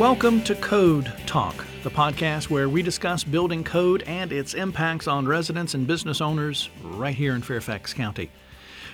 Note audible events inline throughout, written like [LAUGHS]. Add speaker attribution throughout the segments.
Speaker 1: Welcome to Code Talk, the podcast where we discuss building code and its impacts on residents and business owners right here in Fairfax County.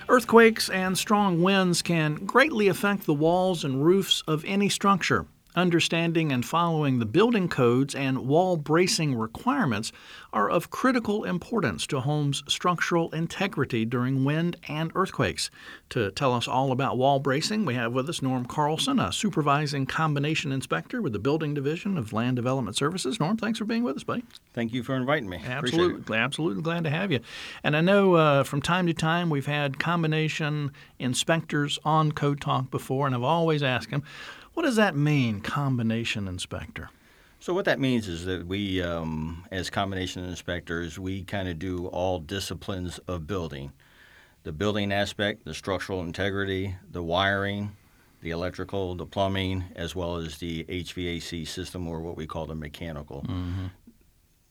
Speaker 1: Earthquakes and strong winds can greatly affect the walls and roofs of any structure. Understanding and following the building codes and wall bracing requirements are of critical importance to homes' structural integrity during wind and earthquakes. To tell us all about wall bracing, we have with us Norm Carlson, a supervising combination inspector with the Building Division of Land Development Services. Norm, thanks for being with us, buddy.
Speaker 2: Thank you for inviting me.
Speaker 1: Absolutely, absolutely glad to have you. And I know uh, from time to time we've had combination inspectors on Code Talk before, and I've always asked them, what does that mean, combination inspector?
Speaker 2: So what that means is that we, um, as combination inspectors, we kind of do all disciplines of building: the building aspect, the structural integrity, the wiring, the electrical, the plumbing, as well as the HVAC system, or what we call the mechanical. Mm-hmm.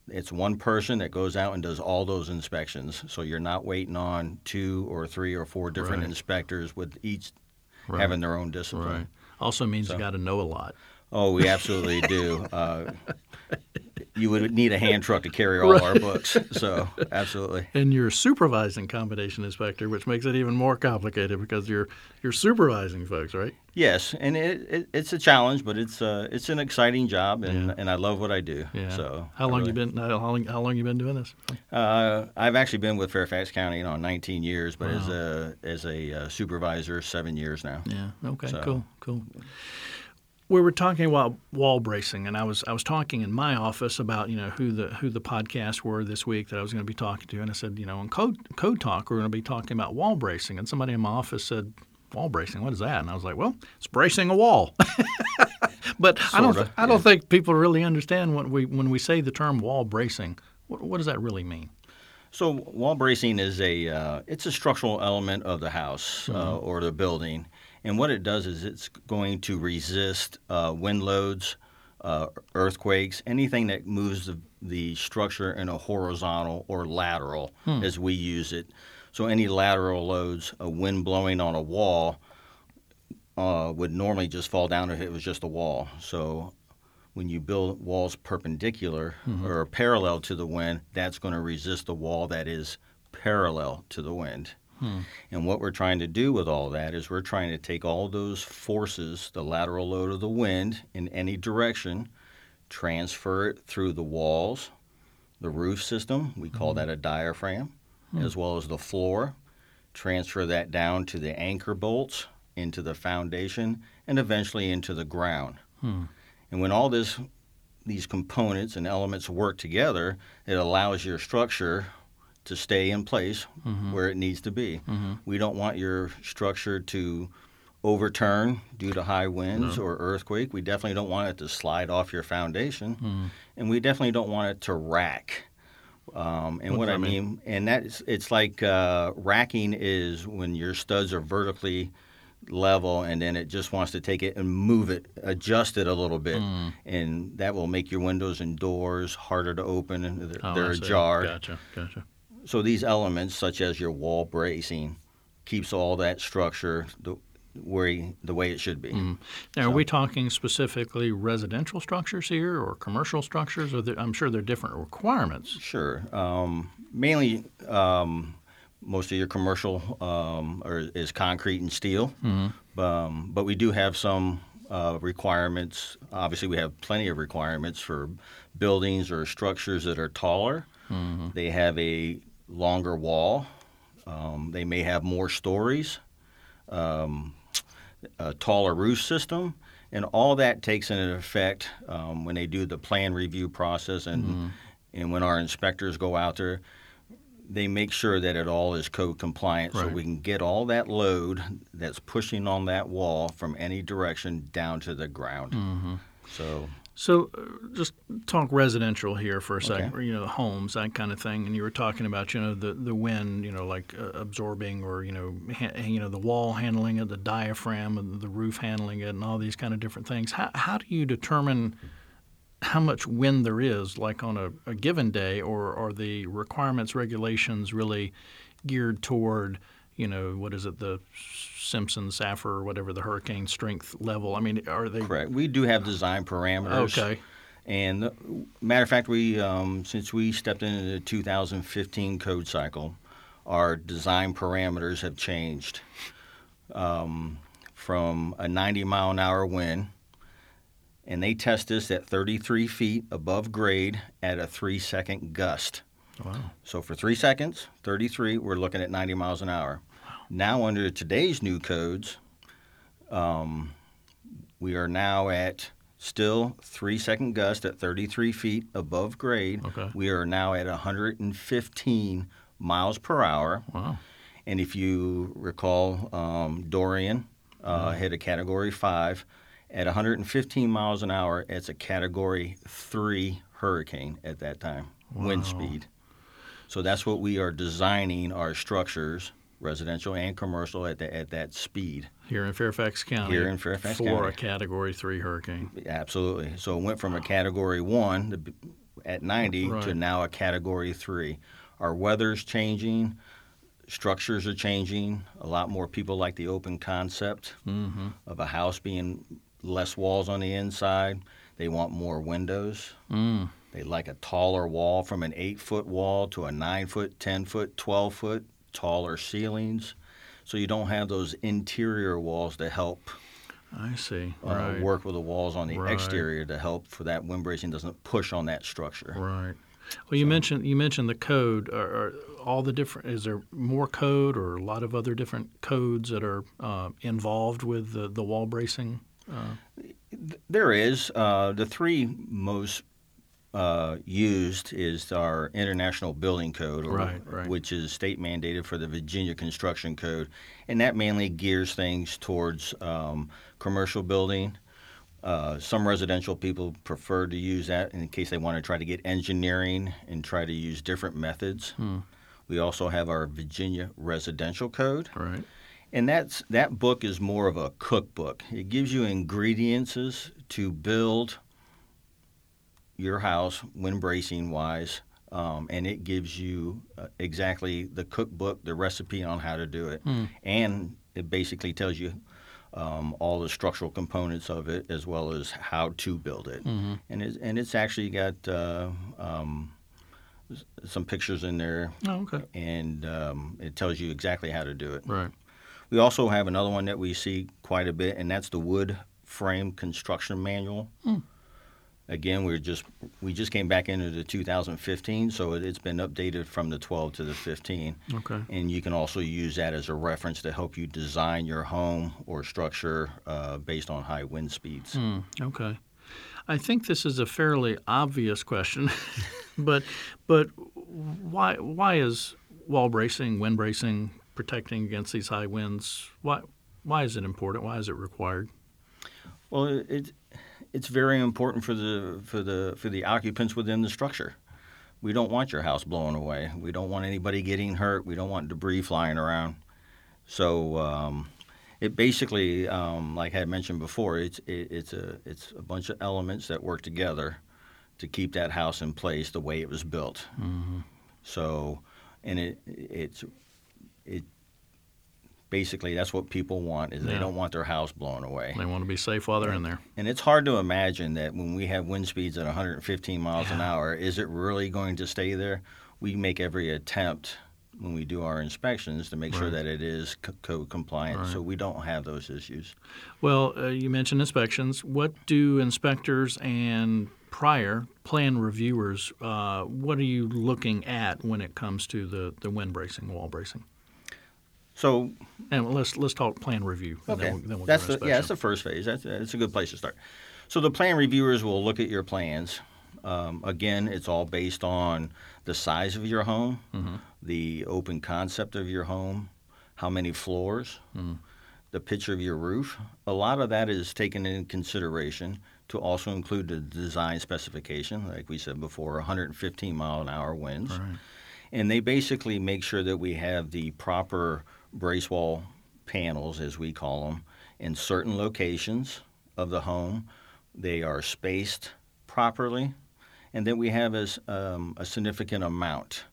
Speaker 2: It's one person that goes out and does all those inspections. So you're not waiting on two or three or four different right. inspectors with each right. having their own discipline.
Speaker 1: Right. Also means so, you got to know a lot.
Speaker 2: Oh, we absolutely do. Uh, [LAUGHS] you would need a hand truck to carry all right. our books. So, absolutely.
Speaker 1: And you're supervising combination inspector, which makes it even more complicated because you're you're supervising folks, right?
Speaker 2: Yes, and it, it, it's a challenge, but it's uh, it's an exciting job, and, yeah. and I love what I do. Yeah. So,
Speaker 1: how long really, you been how long how long you been doing this?
Speaker 2: Uh, I've actually been with Fairfax County, you know, 19 years, but wow. as a as a uh, supervisor, seven years now.
Speaker 1: Yeah. Okay. So, cool. Cool we were talking about wall bracing, and I was I was talking in my office about you know who the who the podcasts were this week that I was going to be talking to, and I said you know on code code talk we're going to be talking about wall bracing, and somebody in my office said wall bracing, what is that? And I was like, well, it's bracing a wall. [LAUGHS] but Sorta, I don't th- I don't think people really understand when we when we say the term wall bracing. What, what does that really mean?
Speaker 2: So wall bracing is a uh, it's a structural element of the house uh, mm-hmm. uh, or the building and what it does is it's going to resist uh, wind loads, uh, earthquakes, anything that moves the, the, structure in a horizontal or lateral hmm. as we use it. So any lateral loads, a wind blowing on a wall uh, would normally just fall down if it was just a wall. So when you build walls perpendicular mm-hmm. or parallel to the wind, that's going to resist the wall that is parallel to the wind. Hmm. And what we're trying to do with all that is we're trying to take all those forces, the lateral load of the wind in any direction, transfer it through the walls, the roof system, we call hmm. that a diaphragm, hmm. as well as the floor, transfer that down to the anchor bolts, into the foundation, and eventually into the ground. And when all this these components and elements work together, it allows your structure to stay in place mm-hmm. where it needs to be. Mm-hmm. We don't want your structure to overturn due to high winds no. or earthquake. We definitely don't want it to slide off your foundation, mm. and we definitely don't want it to rack. Um, and what I mean, mean, and that's it's like uh, racking is when your studs are vertically level and then it just wants to take it and move it, adjust it a little bit, mm. and that will make your windows and doors harder to open and they're, oh, they're ajar.
Speaker 1: Gotcha, gotcha.
Speaker 2: So these elements, such as your wall bracing, keeps all that structure the, where the way it should be. Mm.
Speaker 1: Now, so, are we talking specifically residential structures here, or commercial structures? Or there, I'm sure there are different requirements.
Speaker 2: Sure. Um, mainly, um, most of your commercial um, are, is concrete and steel, mm-hmm. Um, but we do have some uh, requirements. Obviously, we have plenty of requirements for buildings or structures that are taller. Mm-hmm. They have a longer wall. Um, they may have more stories, um, a taller roof system, and all that takes into effect um, when they do the plan review process and mm-hmm. and when our inspectors go out there. They make sure that it all is code compliant, right. so we can get all that load that's pushing on that wall from any direction down to the ground. Mm-hmm. So
Speaker 1: so, uh, just talk residential here for a second, okay. you know, homes, that kind of thing. And you were talking about, you know, the, the wind, you know, like uh, absorbing or, you know, ha- you know, the wall handling it, the diaphragm, and the roof handling it, and all these kind of different things. How, how do you determine how much wind there is, like on a, a given day, or are the requirements, regulations really geared toward – you know, what is it, the Simpson, Saffir, or whatever the hurricane strength level? I mean, are they
Speaker 2: Correct. We do have design parameters.
Speaker 1: okay?
Speaker 2: And the, matter of fact, we um, since we stepped into the 2015 code cycle, our design parameters have changed um, from a 90 mile an hour wind, and they test this at 33 feet above grade at a three second gust.
Speaker 1: Wow.
Speaker 2: So for three seconds, 33, we're looking at 90 miles an hour. Wow. Now, under today's new codes, um, we are now at still three second gust at 33 feet above grade.
Speaker 1: Okay.
Speaker 2: We are now at 115 miles per hour.
Speaker 1: Wow.
Speaker 2: And if you recall, um, Dorian uh, hit a category five. At 115 miles an hour, it's a category three hurricane at that time, wind speed. So that's what we are designing our structures, residential and commercial, at, the, at that speed.
Speaker 1: Here in Fairfax County.
Speaker 2: Here in Fairfax
Speaker 1: for
Speaker 2: County.
Speaker 1: a Category Three hurricane.
Speaker 2: Absolutely. So it went from a category one at 90 to now a category three. Our weather's changing, structures are changing. A lot more people like the open concept
Speaker 1: Mm-hmm.
Speaker 2: of a house being less walls on the inside. They want more windows.
Speaker 1: Mm.
Speaker 2: They like a taller wall from an eight foot wall to a nine foot, 10 foot, 12 foot, taller ceilings. So you don't have those interior walls to help
Speaker 1: I see.
Speaker 2: uh,
Speaker 1: right.
Speaker 2: work with the walls on the
Speaker 1: Right.
Speaker 2: exterior to help for that wind bracing doesn't push on that structure.
Speaker 1: Right. Well, you mentioned you mentioned the code. Are, are all the different? Is there more code or a lot of other different codes that are uh, involved with the, the wall bracing?
Speaker 2: There is uh, the three most uh, used is our International Building Code, or-
Speaker 1: Right, right.
Speaker 2: which is state mandated for the Virginia Construction Code, and that mainly gears things towards um, commercial building. Uh, some residential people prefer to use that in case they want to try to get engineering and try to use different methods. We also have our Virginia Residential Code.
Speaker 1: Right.
Speaker 2: And that's that book is more of a cookbook. It gives you ingredients to build your house wind bracing wise, um, and it gives you uh, exactly the cookbook, the recipe on how to do it, and it basically tells you um, all the structural components of it as well as how to build it. And it's and it's actually got uh, um, some pictures in there,
Speaker 1: Oh, okay.
Speaker 2: and um, it tells you exactly how to do it.
Speaker 1: Right.
Speaker 2: We also have another one that we see quite a bit, and that's the wood frame construction manual. Again, we're just we just came back into the 2015, so it, it's been updated from the 12 to the 15,
Speaker 1: Okay.
Speaker 2: and you can also use that as a reference to help you design your home or structure uh, based on high wind speeds.
Speaker 1: Hmm, okay. I think this is a fairly obvious question, [LAUGHS] but but why why is wall bracing, wind bracing, protecting against these high winds? Why why is it important? Why is it required?
Speaker 2: Well, it, it it's very important for the for the for the occupants within the structure. We don't want your house blown away. We don't want anybody getting hurt. We don't want debris flying around. So um, it basically, um, like I had mentioned before, it's it, it's a it's a bunch of elements that work together to keep that house in place the way it was built. So, and it it's it basically that's what people want is they don't want their house blown away.
Speaker 1: They want to be safe while they're in there.
Speaker 2: And it's hard to imagine that when we have wind speeds at 115 miles an hour, is it really going to stay there? We make every attempt when we do our inspections to make sure that it is code compliant, so we don't have those issues.
Speaker 1: Well, uh, you mentioned inspections. What do inspectors and prior plan reviewers? Uh, what are you looking at when it comes to the, the wind bracing, wall bracing?
Speaker 2: So
Speaker 1: And let's let's talk plan review.
Speaker 2: Okay,
Speaker 1: Then we'll, then we'll
Speaker 2: that's the, yeah, that's the first phase. That's that's a good place to start. So the plan reviewers will look at your plans. Um, again, it's all based on the size of your home,
Speaker 1: Mm-hmm.
Speaker 2: the open concept of your home, how many floors, the pitch of your roof. A lot of that is taken into consideration to also include the design specification, like we said before, 115 mile an hour winds
Speaker 1: Right.
Speaker 2: and they basically make sure that we have the proper brace wall panels, as we call them, in certain locations of the home. They are spaced properly, and then we have as, um, a significant amount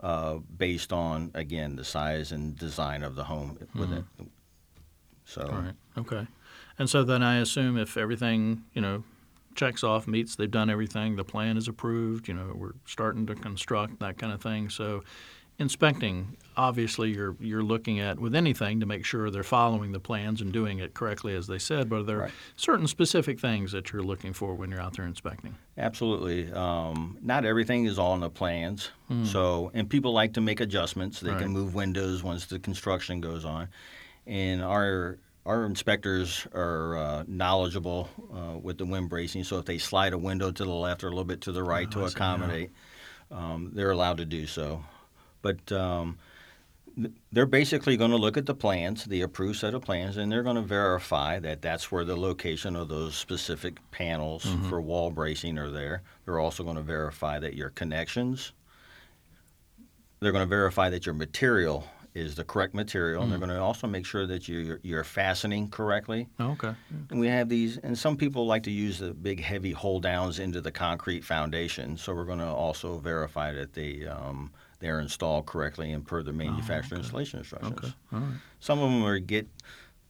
Speaker 2: uh, based on again the size and design of the home with it. So
Speaker 1: All right. Okay. And so then I assume if everything, you know, checks off, meets, they've done everything, the plan is approved, you know, we're starting to construct, that kind of thing. So inspecting, obviously you're you're looking at with anything to make sure they're following the plans and doing it correctly as they said, but are there
Speaker 2: Right.
Speaker 1: certain specific things that you're looking for when you're out there inspecting?
Speaker 2: Absolutely. Um, not everything is all on the plans. So, and people like to make adjustments. They
Speaker 1: Right.
Speaker 2: can move windows once the construction goes on, and our our inspectors are uh, knowledgeable uh, with the wind bracing. So, if they slide a window to the left or a little bit to the right
Speaker 1: Oh,
Speaker 2: to
Speaker 1: I see, yeah.
Speaker 2: accommodate, um, they're allowed to do so. But um, they're basically going to look at the plans, the approved set of plans, and they're going to verify that that's where the location of those specific panels for wall bracing are there. They're also going to verify that your connections, they're going to verify that your material is the correct material, and they're going to also make sure that you're, you're fastening correctly.
Speaker 1: Oh, okay.
Speaker 2: And we have these, and some people like to use the big heavy hold downs into the concrete foundation. So we're going to also verify that they um, they're installed correctly and per the manufacturer installation instructions.
Speaker 1: Okay. Right.
Speaker 2: Some of them are get,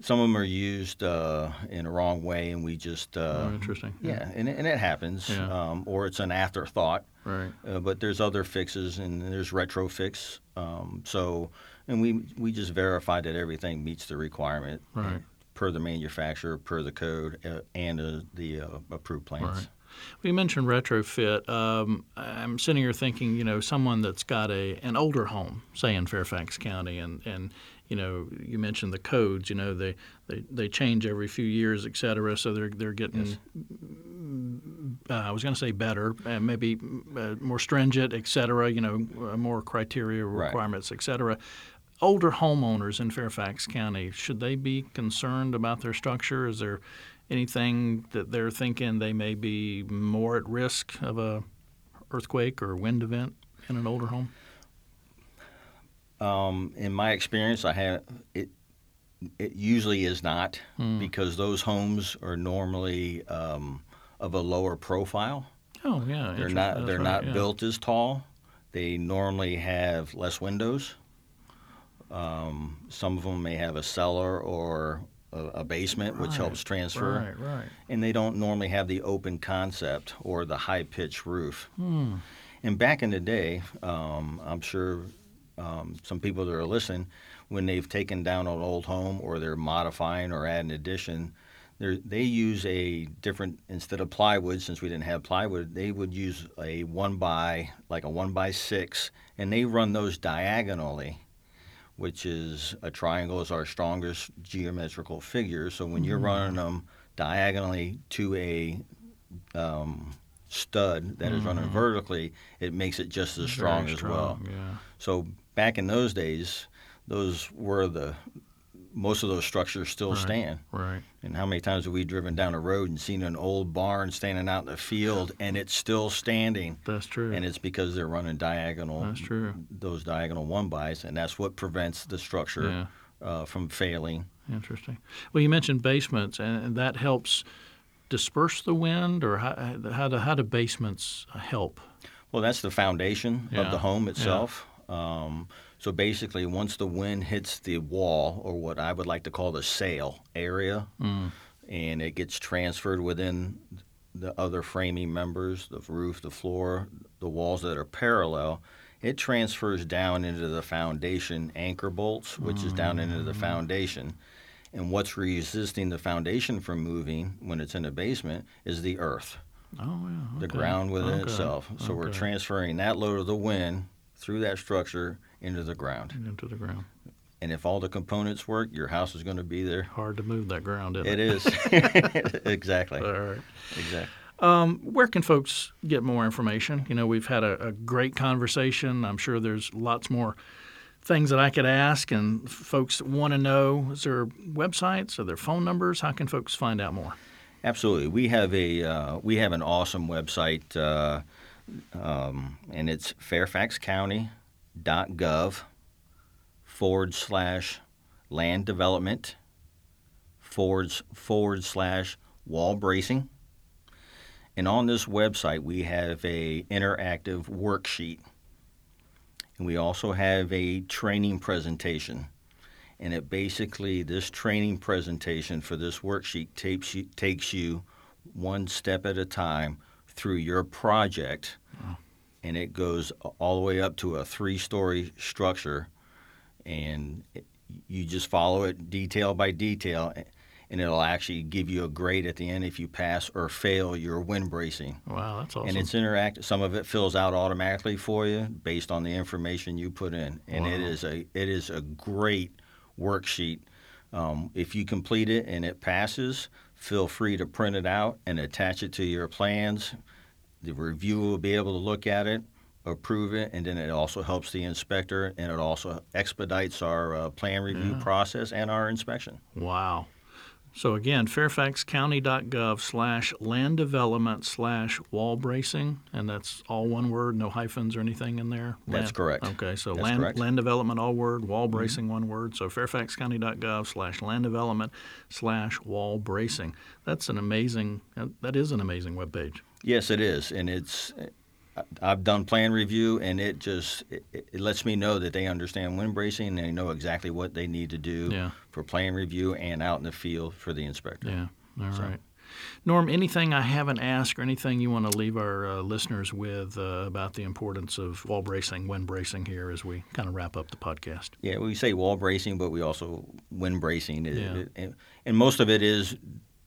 Speaker 2: some of them are used uh, in a wrong way, and we just uh,
Speaker 1: Oh, interesting.
Speaker 2: yeah, and, it- and it happens,
Speaker 1: Yeah.
Speaker 2: um, or it's an afterthought.
Speaker 1: Right.
Speaker 2: Uh, but there's other fixes and there's retrofix. Um, so, and we we just verify that everything meets the requirement
Speaker 1: Right.
Speaker 2: per the manufacturer, per the code, uh, and uh, the uh, approved plans.
Speaker 1: Right. You mentioned retrofit. Um, I'm sitting here thinking, you know, someone that's got a an older home, say in Fairfax County, and and you know, you mentioned the codes. You know, they they, they change every few years, et cetera. So they're they're getting. Uh, I was going to say better, uh, maybe uh, more stringent, et cetera. You know, uh, more criteria,
Speaker 2: Right.
Speaker 1: requirements, et cetera. Older homeowners in Fairfax County should they be concerned about their structure? Is there anything that they're thinking they may be more at risk of a earthquake or wind event in an older home?
Speaker 2: Um, in my experience, I have it. It usually is not
Speaker 1: Hmm.
Speaker 2: because those homes are normally um, of a lower profile.
Speaker 1: Oh yeah,
Speaker 2: They're not they're
Speaker 1: right,
Speaker 2: not
Speaker 1: yeah.
Speaker 2: built as tall. They normally have less windows. Um, some of them may have a cellar or a, a basement, which helps transfer.
Speaker 1: Right, right.
Speaker 2: And they don't normally have the open concept or the high pitched roof.
Speaker 1: Hmm.
Speaker 2: And back in the day, um, I'm sure um, some people that are listening, when they've taken down an old home or they're modifying or adding addition, they use a different instead of plywood. Since we didn't have plywood, they would use a one by like a one by six, and they run those diagonally, which is a triangle is our strongest geometrical figure. So when you're running them diagonally to a um, stud that is running vertically, it makes it just as strong
Speaker 1: Very
Speaker 2: as well.
Speaker 1: Yeah.
Speaker 2: So back in those days, those were the most of those structures still
Speaker 1: Right.
Speaker 2: stand.
Speaker 1: Right.
Speaker 2: And how many times have we driven down a road and seen an old barn standing out in the field and it's still standing?
Speaker 1: That's true.
Speaker 2: And it's because they're running diagonal.
Speaker 1: That's true.
Speaker 2: Those diagonal one bys, and that's what prevents the structure
Speaker 1: Yeah.
Speaker 2: uh, from failing.
Speaker 1: Interesting. Well, you mentioned basements, and that helps disperse the wind, or how how do, how do basements help?
Speaker 2: Well, that's the foundation
Speaker 1: Yeah,
Speaker 2: of the home
Speaker 1: yeah.
Speaker 2: itself. Um, so basically, once the wind hits the wall, or what I would like to call the sail area,
Speaker 1: Mm.
Speaker 2: and it gets transferred within the other framing members, the roof, the floor, the walls that are parallel, it transfers down into the foundation anchor bolts, which is down into
Speaker 1: Mm.
Speaker 2: the foundation. And what's resisting the foundation from moving when it's in the basement is the earth
Speaker 1: Oh yeah.
Speaker 2: the ground within
Speaker 1: Okay.
Speaker 2: itself. So we're transferring that load of the wind through that structure into the ground.
Speaker 1: into the ground.
Speaker 2: And if all the components work, your house is going to be there.
Speaker 1: Hard to move that ground, isn't
Speaker 2: It
Speaker 1: it?
Speaker 2: is. [LAUGHS] [LAUGHS] exactly.
Speaker 1: All right.
Speaker 2: Exactly.
Speaker 1: Um, where can folks get more information? You know, we've had a, a great conversation. I'm sure there's lots more things that I could ask, and folks want to know. Is there websites? Are there phone numbers? How can folks find out more?
Speaker 2: Absolutely. We have a uh, we have an awesome website, uh, um, and it's fairfaxcounty.gov forward slash land development forward forward slash wall bracing. And on this website, we have a interactive worksheet, And we also have a training presentation. And it basically, this training presentation for this worksheet takes you, takes you one step at a time through your project. Mm. And it goes all the way up to a three story structure. And it, you just follow it detail by detail and it'll actually give you a grade at the end if you pass or fail your wind bracing.
Speaker 1: Wow, that's awesome.
Speaker 2: And it's interactive. Some of it fills out automatically for you based on the information you put in, and
Speaker 1: Wow.
Speaker 2: it is a it is a great worksheet. Um, if you complete it and it passes, feel free to print it out and attach it to your plans. The reviewer will be able to look at it, approve it, and then it also helps the inspector, and it also expedites our uh, plan review process and our inspection.
Speaker 1: Wow. So again, fairfaxcounty.gov slash land development slash wall bracing, and that's all one word, no hyphens or anything in there?
Speaker 2: That's correct.
Speaker 1: Okay, so
Speaker 2: That's
Speaker 1: land,
Speaker 2: correct. Mm-hmm.
Speaker 1: land development, all word, wall bracing, one word. So fairfaxcounty.gov slash land development slash wall bracing. That's an amazing, that is an amazing webpage.
Speaker 2: Yes, it is, and it's. I've done plan review, and it just it, it lets me know that they understand wind bracing and they know exactly what they need to do
Speaker 1: Yeah.
Speaker 2: for plan review and out in the field for the inspector.
Speaker 1: Yeah, all right. Norm, anything I haven't asked or anything you want to leave our uh, listeners with uh, about the importance of wall bracing, wind bracing here as we kind of wrap up the podcast?
Speaker 2: Yeah, we say wall bracing, but we also wind bracing, It-
Speaker 1: Yeah.
Speaker 2: it- and most of it is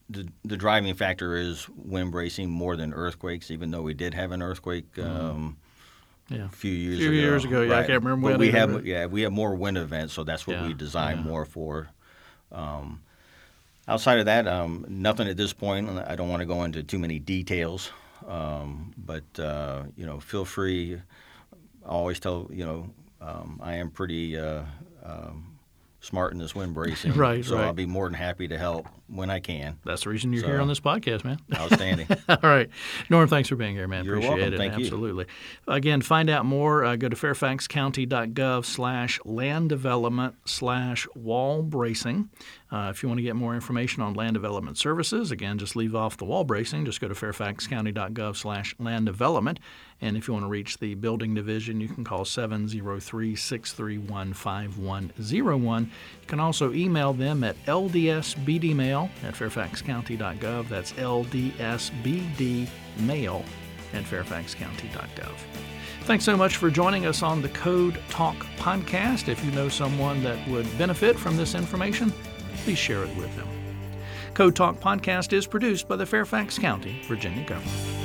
Speaker 2: the the driving factor is wind bracing more than earthquakes. Even though we did have an earthquake. Um,
Speaker 1: Yeah.
Speaker 2: a few years
Speaker 1: Few
Speaker 2: ago.
Speaker 1: years ago, yeah, I can't remember when
Speaker 2: we have, yeah, we have more wind events, so that's what
Speaker 1: Yeah,
Speaker 2: we design
Speaker 1: yeah.
Speaker 2: more for. Um, outside of that, um, nothing at this point. I don't want to go into too many details, um, but uh, you know, feel free. I always tell you know, um, I am pretty uh, smart in this wind bracing, [LAUGHS]
Speaker 1: Right,
Speaker 2: So
Speaker 1: right.
Speaker 2: I'll be more than happy to help when I can.
Speaker 1: That's the reason you're
Speaker 2: So-
Speaker 1: here on this podcast, man.
Speaker 2: Outstanding. [LAUGHS]
Speaker 1: All right. Norm, thanks for being here, man.
Speaker 2: You're
Speaker 1: Appreciate
Speaker 2: welcome.
Speaker 1: it.
Speaker 2: Thank you.
Speaker 1: Absolutely. Again, find out more. Uh, go to fairfaxcounty.gov slash land development slash wall bracing. Uh, if you want to get more information on land development services, again, just leave off the wall bracing. Just go to fairfaxcounty.gov slash land development. And if you want to reach the building division, you can call 703 631 5101. You can also email them at ldsbdmail at fairfaxcounty.gov. That's ldsbdmail at fairfaxcounty.gov. Thanks so much for joining us on the Code Talk podcast. If you know someone that would benefit from this information, please share it with them. Code Talk podcast is produced by the Fairfax County, Virginia government.